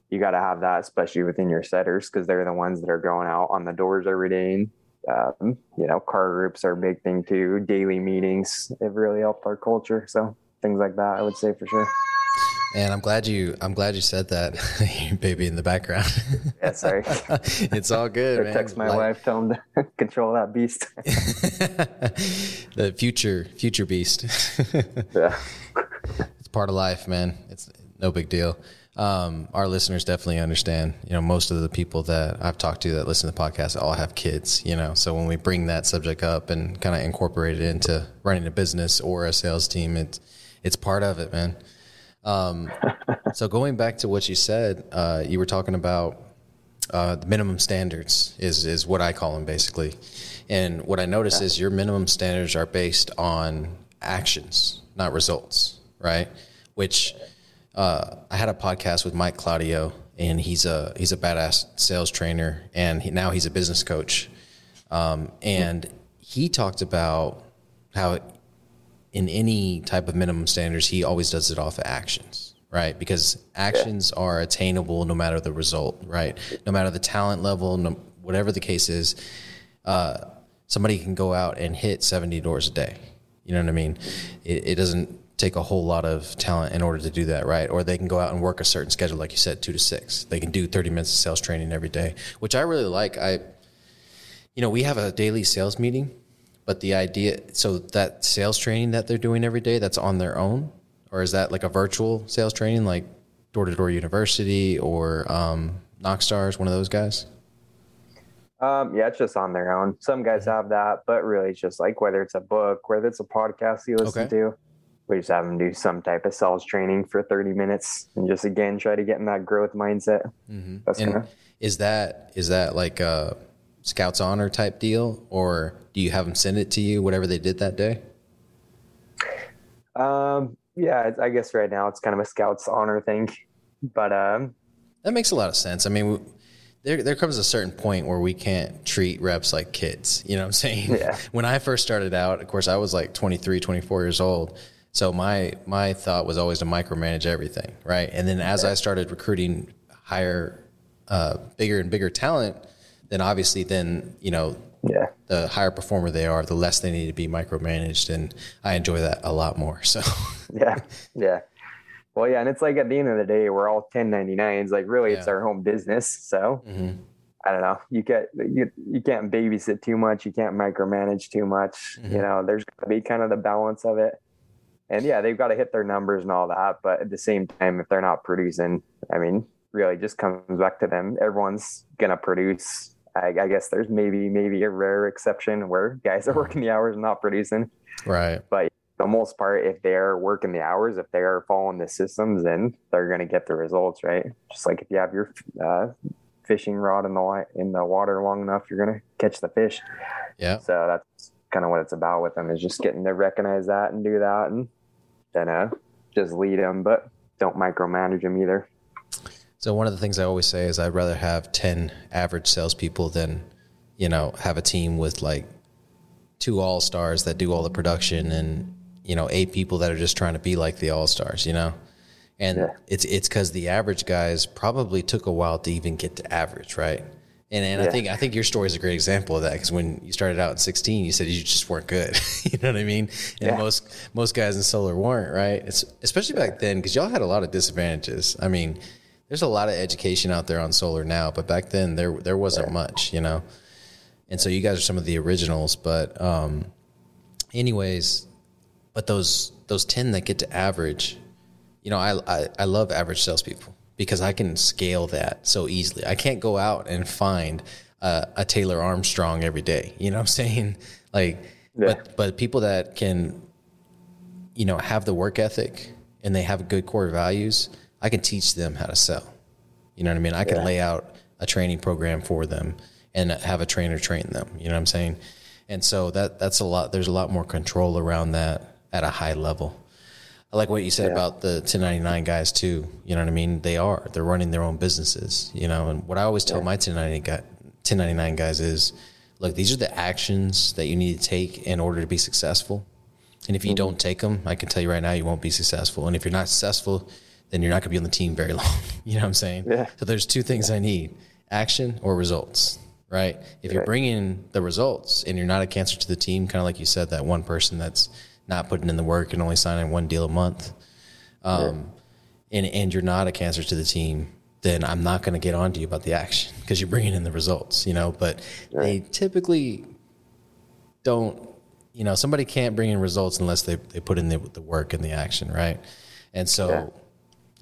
you got to have that, especially within your setters, because they're the ones that are going out on the doors every day. Um, you know, car groups are a big thing too. Daily meetings have really helped our culture. So things like that, I would say for sure. And I'm glad you I'm glad you said that, baby in the background. yeah, sorry. it's all good. man. Text my like, wife, tell him to control that beast. the future future beast. yeah. It's part of life, man. It's no big deal. Um, our listeners definitely understand. You know, most of the people that I've talked to that listen to the podcast all have kids. You know, so when we bring that subject up and kind of incorporate it into running a business or a sales team, it's it's part of it, man. Um, so going back to what you said, uh, you were talking about uh, the minimum standards is is what I call them basically, and what I notice is your minimum standards are based on actions, not results, right? Which uh, I had a podcast with Mike Claudio, and he's a he's a badass sales trainer, and he, now he's a business coach, um, and he talked about how in any type of minimum standards, he always does it off of actions, right? Because actions yeah. are attainable no matter the result, right? No matter the talent level, no, whatever the case is, uh, somebody can go out and hit 70 doors a day. You know what I mean? It, it doesn't take a whole lot of talent in order to do that, right? Or they can go out and work a certain schedule, like you said, two to six. They can do 30 minutes of sales training every day, which I really like. I, you know, we have a daily sales meeting but the idea, so that sales training that they're doing every day, that's on their own, or is that like a virtual sales training, like Door to Door University or um, Knockstars, one of those guys? Um, yeah, it's just on their own. Some guys mm-hmm. have that, but really, it's just like whether it's a book, whether it's a podcast you listen okay. to, we just have them do some type of sales training for 30 minutes and just again try to get in that growth mindset. Mm-hmm. That's and kinda... is that is that like a Scouts Honor type deal, or do you have them send it to you, whatever they did that day? Um, yeah, I guess right now it's kind of a Scouts Honor thing, but um, that makes a lot of sense. I mean, there there comes a certain point where we can't treat reps like kids. You know what I'm saying? Yeah. when I first started out, of course, I was like 23, 24 years old. So my my thought was always to micromanage everything, right? And then as. I started recruiting higher, uh, bigger and bigger talent, then obviously then you know yeah. the higher performer they are, the less they need to be micromanaged, and I enjoy that a lot more. So yeah, yeah. Well, yeah, and it's like at the end of the day, we're all 1099s. Like really, yeah. it's our home business. So mm-hmm. I don't know. You get you you can't babysit too much. You can't micromanage too much. Mm-hmm. You know, there's to be kind of the balance of it. And yeah, they've got to hit their numbers and all that. But at the same time, if they're not producing, I mean, really just comes back to them. Everyone's gonna produce I, I, guess there's maybe maybe a rare exception where guys are working the hours and not producing. Right. But the most part, if they're working the hours, if they are following the systems, then they're going to get the results, right? Just like if you have your uh, fishing rod in the in the water long enough, you're going to catch the fish. Yeah. So that's kind of what it's about with them is just getting to recognize that and do that, and then uh, just lead them, but don't micromanage them either. So one of the things I always say is I'd rather have ten average salespeople than, you know, have a team with like two all stars that do all the production and you know eight people that are just trying to be like the all stars. You know, and yeah. it's it's because the average guys probably took a while to even get to average, right? And and yeah. I think I think your story is a great example of that because when you started out at 16, you said you just weren't good. you know what I mean? And yeah. most most guys in solar weren't, right? It's especially back then because y'all had a lot of disadvantages. I mean, there's a lot of education out there on solar now, but back then there there wasn't much, you know. And so you guys are some of the originals, but um, anyways, but those those ten that get to average, you know, I I, I love average salespeople because I can scale that so easily. I can't go out and find a, a Taylor Armstrong every day. You know what I'm saying? Like, yeah. but but people that can, you know, have the work ethic and they have good core values I can teach them how to sell. You know what I mean? I can yeah. lay out a training program for them and have a trainer train them. You know what I'm saying? And so that that's a lot. There's a lot more control around that at a high level. I like what you said yeah. about the 1099 guys too. You know what I mean? They are. They're running their own businesses. You know, and what I always tell yeah. my 1099 guy, 1099 guys is, look, these are the actions that you need to take in order to be successful. And if you mm-hmm. don't take them, I can tell you right now, you won't be successful. And if you're not successful, then you're not going to be on the team very long. you know what I'm saying? Yeah. So there's two things I need action or results, right? If you're bringing the results and you're not a cancer to the team, kind of like you said, that one person that's not putting in the work and only signing one deal a month, um, and, and you're not a cancer to the team, then I'm not going to get on to you about the action because you're bringing in the results, you know, but they typically don't, you know, somebody can't bring in results unless they, they put in the, the work and the action, right? And so,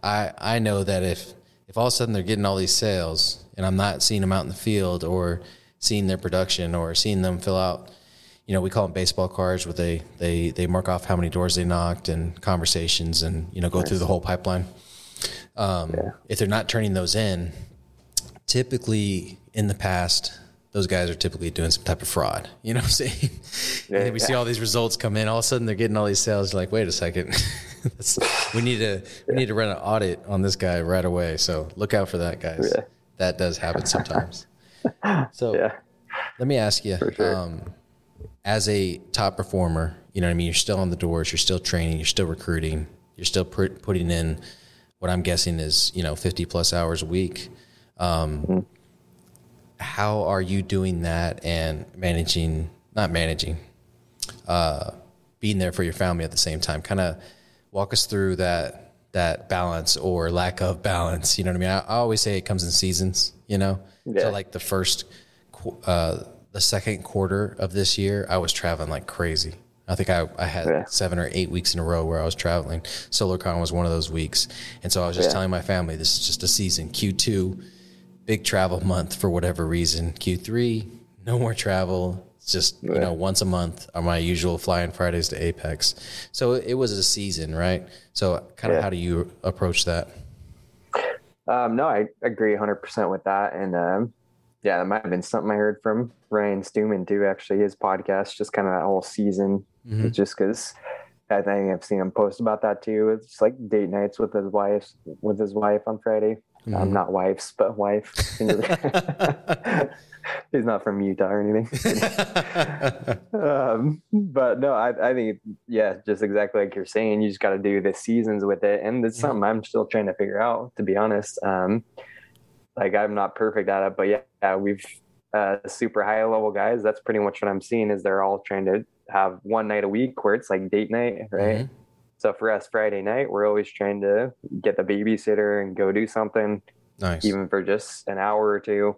I I know that if if all of a sudden they're getting all these sales and I'm not seeing them out in the field or seeing their production or seeing them fill out, you know, we call them baseball cards where they they they mark off how many doors they knocked and conversations and you know go through the whole pipeline. Um, Yeah. If they're not turning those in, typically in the past, those guys are typically doing some type of fraud. You know what I'm saying? and then we see all these results come in. All of a sudden, they're getting all these sales. You're like, wait a second, we need to we need to run an audit on this guy right away. So look out for that, guys. Yeah. That does happen sometimes. So Yeah. let me ask you, sure. um, as a top performer, you know what I mean? You're still on the doors, you're still training, you're still recruiting, you're still put, putting in what I'm guessing is, you know, 50 plus hours a week. Um, Mm-hmm. How are you doing that and managing, not managing, uh, being there for your family at the same time? Kind of walk us through that that balance or lack of balance. You know what I mean? I, I always say it comes in seasons. You know, Yeah. so like the first, uh, the second quarter of this year, I was traveling like crazy. I think I, I had Yeah. seven or eight weeks in a row where I was traveling. SolarCon was one of those weeks, and so I was just Yeah. telling my family this is just a season. Q two, big travel month for whatever reason. Q three, no more travel. It's just you know once a month on my usual flying Fridays to Apex. So it was a season, right? So kind of Yeah. how do you approach that? Um, no, I agree 100% with that. And um, yeah, that might have been something I heard from Ryan Stewman too, actually, his podcast, just kind of that whole season. Mhm. Just because I think I've seen him post about that too. It's like date nights with his wife, with his wife on Friday. Mhm. Um, not wives, but wife. He's not from Utah or anything. um, but no, I, I think yeah, just exactly like you're saying, you just got to do the seasons with it, and it's something I'm still trying to figure out, to be honest. Um, like I'm not perfect at it, but yeah, yeah we've uh, super high level guys. That's pretty much what I'm seeing is they're all trying to have one night a week where it's like date night, right? Mhm. So for us, Friday night, we're always trying to get the babysitter and go do something Nice. even for just an hour or two.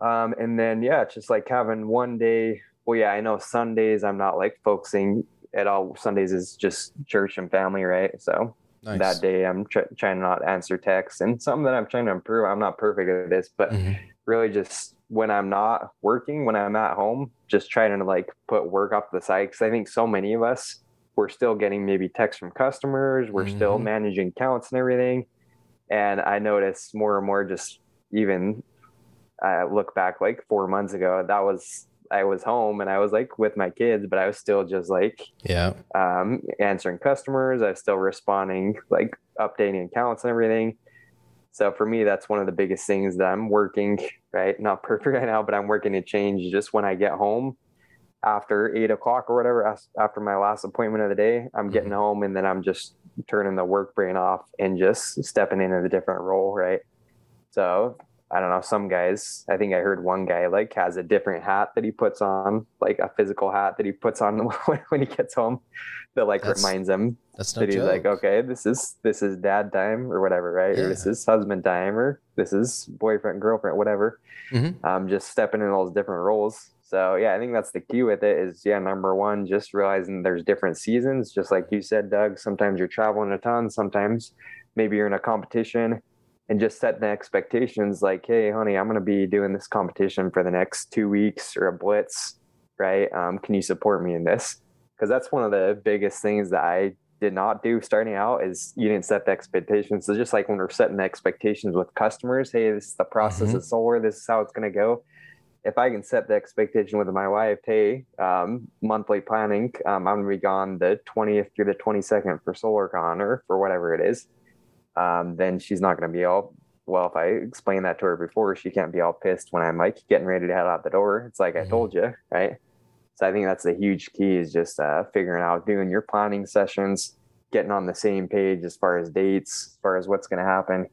Um, and then yeah, it's just like having one day. Well, yeah, I know Sundays I'm not like focusing at all. Sundays is just church and family, right? So nice. that day I'm tr- trying to not answer texts and something that I'm trying to improve. I'm not perfect at this, but Mhm. really just when I'm not working, when I'm at home, just trying to like put work off the side. Cause I think so many of us, we're still getting maybe texts from customers. We're still Mhm. managing counts and everything. And I notice more and more just even I look back like four months ago, that was, I was home and I was like with my kids, but I was still just like Yeah. um, answering customers. I was still responding, like updating accounts and everything. So for me, that's one of the biggest things that I'm working, right? Not perfect right now, but I'm working to change just when I get home after eight o'clock or whatever, after my last appointment of the day, I'm getting mm-hmm. home and then I'm just turning the work brain off and just stepping into the different role, right? So I don't know, some guys, I think I heard one guy like has a different hat that he puts on, like a physical hat that he puts on when he gets home that like That's reminds him That's no that he's joke. like, okay, this is this is dad time or whatever, right? Or this is husband time or this is boyfriend, girlfriend, whatever. Mhm. Um, just stepping in all those different roles. So yeah, I think that's the key with it is yeah, number one, just realizing there's different seasons, just like you said, Doug. Sometimes you're traveling a ton, sometimes maybe you're in a competition and just setting the expectations like, hey, honey, I'm gonna be doing this competition for the next two weeks or a blitz, right? Um, can you support me in this? Because that's one of the biggest things that I did not do starting out is you didn't set the expectations. So just like when we're setting the expectations with customers, hey, this is the process Mhm. of solar, this is how it's gonna go. If I can set the expectation with my wife, hey, um, monthly planning, um, I'm gonna be gone the 20th through the 22nd for SolarCon or for whatever it is, um, then she's not gonna be all well, if I explain that to her before, she can't be all pissed when I'm like getting ready to head out the door. It's like I Mhm. told you, right? So I think that's the huge key is just uh, figuring out doing your planning sessions, getting on the same page as far as dates, as far as what's going to happen,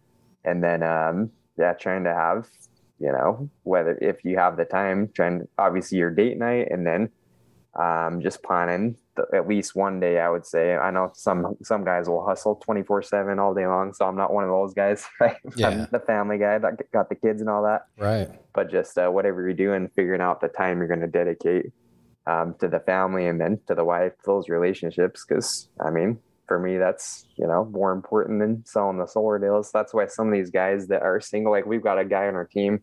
and then um, yeah, trying to have you know whether if you have the time, trying obviously your date night, and then um, just planning at least one day. I would say I know some some guys will hustle twenty four seven all day long, so I'm not one of those guys. Right? Yeah. I'm the family guy that got the kids and all that Right. but just uh, whatever you're doing, figuring out the time you're going to dedicate um, to the family and then to the wife, those relationships. Because I mean, for me, that's you know more important than selling the solar deals. That's why some of these guys that are single, like we've got a guy on our team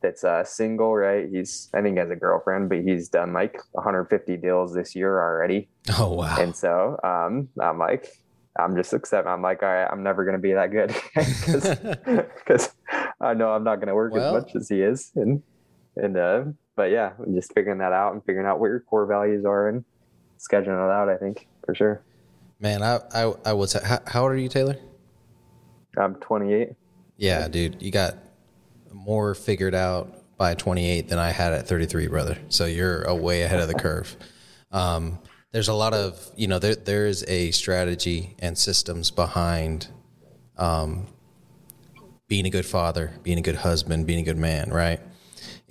that's uh, single, right? He's I think he has a girlfriend, but he's done like 150 deals this year already. Oh wow! And so um, I'm like, I'm just accepting. I'm like, all right, I'm never gonna be that good because I know I'm not gonna work well, as much as he is, and and uh, but yeah, just figuring that out and figuring out what your core values are and scheduling it out. I think for sure. Man, I I, I say, how, how old are you, Taylor? I'm 28. Yeah, dude, you got more figured out by 28 than I had at 33, brother. So you're a way ahead of the curve. Um, there's a lot of you know there there is a strategy and systems behind um, being a good father, being a good husband, being a good man, right?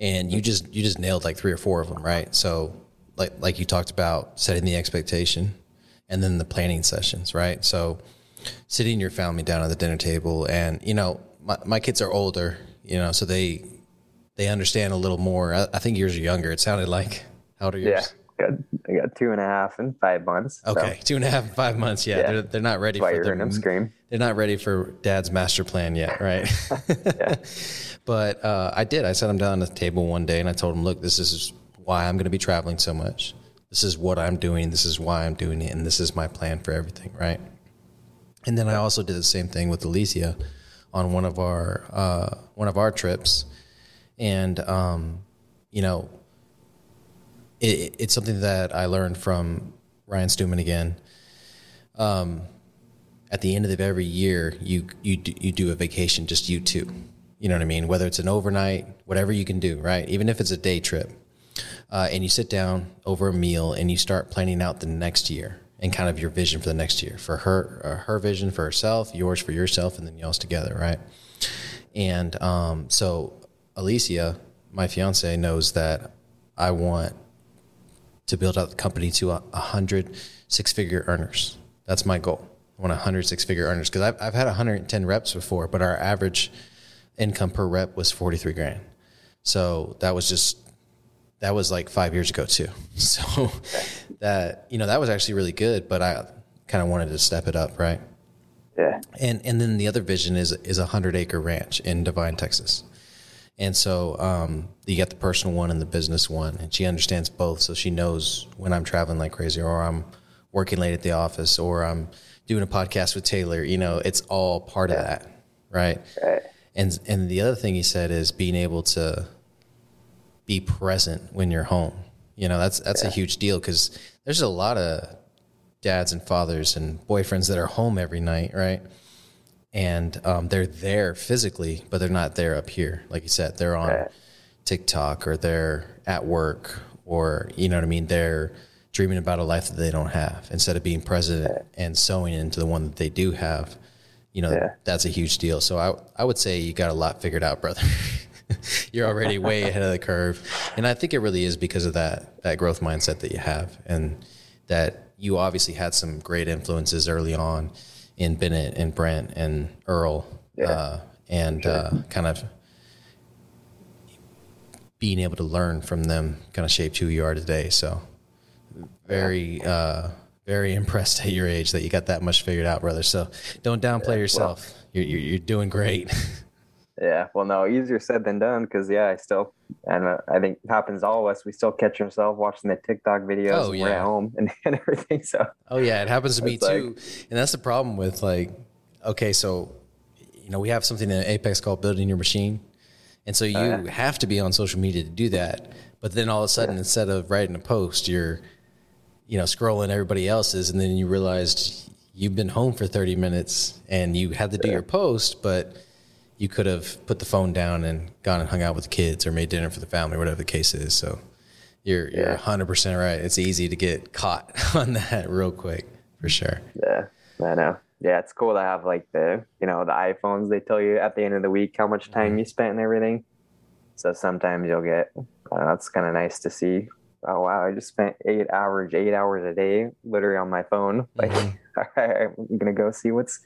And you just you just nailed like three or four of them, right? So like like you talked about setting the expectation, and then the planning sessions, right? So sitting your family down at the dinner table, and you know my my kids are older, you know, so they they understand a little more. I, I think yours are younger. It sounded like how old are yours? Yeah, got, I got two and a half and five months. Okay, so. two and a half and five months. Yeah, yeah. They're, they're not ready for their, them scream. They're not ready for dad's master plan yet, right? yeah. But uh, I did. I sat them down at the table one day and I told them, look, this is why I'm going to be traveling so much. This is what I'm doing. This is why I'm doing it, and this is my plan for everything, right? And then I also did the same thing with Alicia on one of our uh, one of our trips and um, you know, it, it's something that I learned from Ryan Stewman again. Um, at the end of every year, you you do, you do a vacation, just you two. You know what I mean? Whether it's an overnight, whatever you can do, right? Even if it's a day trip, uh, and you sit down over a meal and you start planning out the next year and kind of your vision for the next year for her, uh, her vision for herself, yours for yourself, and then y'all's together, right? And um, so Alicia, my fiance, knows that I want to build out the company to a, a hundred six figure earners. That's my goal. I want a hundred six figure earners because I've, I've had 110 reps before, but our average income per rep was 43 grand. So that was just, that was like five years ago too. So that, you know, that was actually really good, but I kind of wanted to step it up. Right. Yeah. And, and then the other vision is, is a hundred acre ranch in Devine, Texas. And so um, you get the personal one and the business one, and she understands both. So she knows when I'm traveling like crazy, or I'm working late at the office, or I'm doing a podcast with Taylor. You know, it's all part yeah. of that, right? Right. And and the other thing he said is being able to be present when you're home. You know, that's that's yeah. a huge deal because there's a lot of dads and fathers and boyfriends that are home every night, right? and um, they're there physically, but they're not there up here. Like you said, they're on right. TikTok or they're at work or you know what I mean. They're dreaming about a life that they don't have instead of being present right. and sewing into the one that they do have. You know, yeah. that's a huge deal. So I I would say you got a lot figured out, brother. You're already way ahead of the curve, and I think it really is because of that that growth mindset that you have, and that you obviously had some great influences early on in Bennett and Brent and Earl, yeah. uh, and sure. uh, kind of being able to learn from them kind of shaped who you are today. So very, uh, very impressed at your age that you got that much figured out, brother. So don't downplay yeah, yourself. Well, you're, you're, you're doing great. Yeah, well, no, easier said than done because yeah, I still, and uh, I think it happens to all of us. We still catch ourselves watching the TikTok videos. Oh, yeah. We're at home and, and everything. So. Oh yeah, it happens to me too, and that's the problem with like, okay, so, you know, we have something in Apex called building your machine, and so you oh, yeah. have to be on social media to do that. But then all of a sudden, yeah. instead of writing a post, you're, you know, scrolling everybody else's, and then you realized you've been home for thirty minutes and you had to do your post, but you could have put the phone down and gone and hung out with the kids or made dinner for the family, whatever the case is. So you're you're hundred percent right. It's easy to get caught on that real quick for sure. Yeah, I know. Yeah, it's cool to have like the you know the iPhones. They tell you at the end of the week how much time mm-hmm. you spent and everything. So sometimes you'll get. I know, it's kind of nice to see. Oh wow, I just spent eight hours, eight hours a day, literally on my phone. Like, mm-hmm. I'm gonna go see what's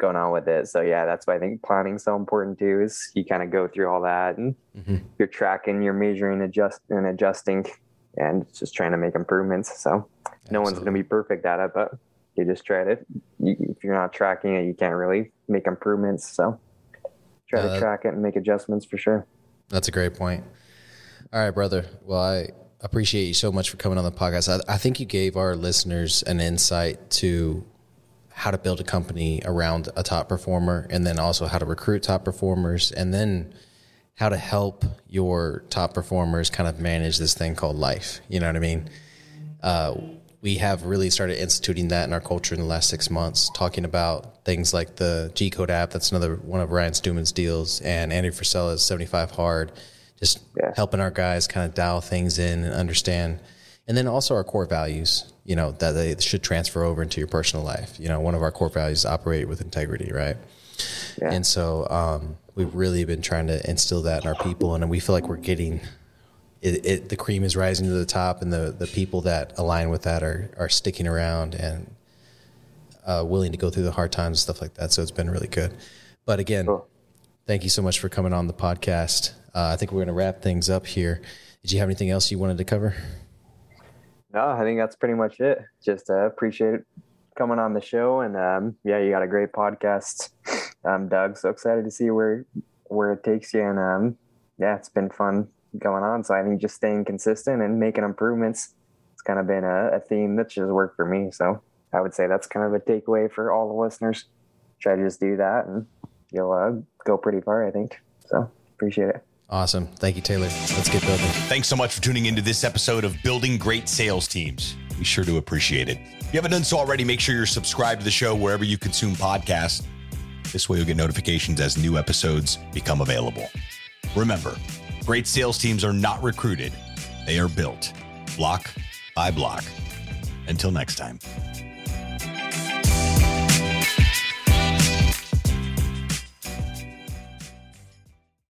going on with it. So yeah, that's why I think planning so important too. Is you kind of go through all that and mm-hmm. you're tracking, you're measuring, adjust and adjusting, and just trying to make improvements. So Absolutely. no one's going to be perfect at it, but you just try to. You, if you're not tracking it, you can't really make improvements. So try Uh, to track it and make adjustments for sure. That's a great point. All right, brother. Well, I appreciate you so much for coming on the podcast. I, I think you gave our listeners an insight to how to build a company around a top performer and then also how to recruit top performers and then how to help your top performers kind of manage this thing called life. You know what I mean? Uh, we have really started instituting that in our culture in the last six months, talking about things like the G Code app. That's another one of Ryan Stewman's deals, and Andy Frisella's 75 Hard, just Yeah. helping our guys kind of dial things in and understand. And then also our core values, you know, that they should transfer over into your personal life. You know, one of our core values is operate with integrity, right? Yeah. And so um, we've really been trying to instill that in our people, and we feel like we're getting it, it. The cream is rising to the top, and the the people that align with that are are sticking around and uh, willing to go through the hard times and stuff like that. So it's been really good. But again, Cool. thank you so much for coming on the podcast. Uh, I think we're going to wrap things up here. Did you have anything else you wanted to cover? No, I think that's pretty much it. Just uh, appreciate coming on the show, and um, yeah, you got a great podcast, um, Doug. So excited to see where where it takes you, and um, yeah, it's been fun going on. So I think just staying consistent and making improvements. It's kind of been a, a theme that's just worked for me. So I would say that's kind of a takeaway for all the listeners. Try to just do that, and you'll uh, go pretty far. I think. So appreciate it. Awesome. Thank you, Taylor. Let's get building. Thanks so much for tuning into this episode of Building Great Sales Teams. We sure do appreciate it. If you haven't done so already, make sure you're subscribed to the show wherever you consume podcasts. This way you'll get notifications as new episodes become available. Remember, great sales teams are not recruited, they are built block by block. Until next time.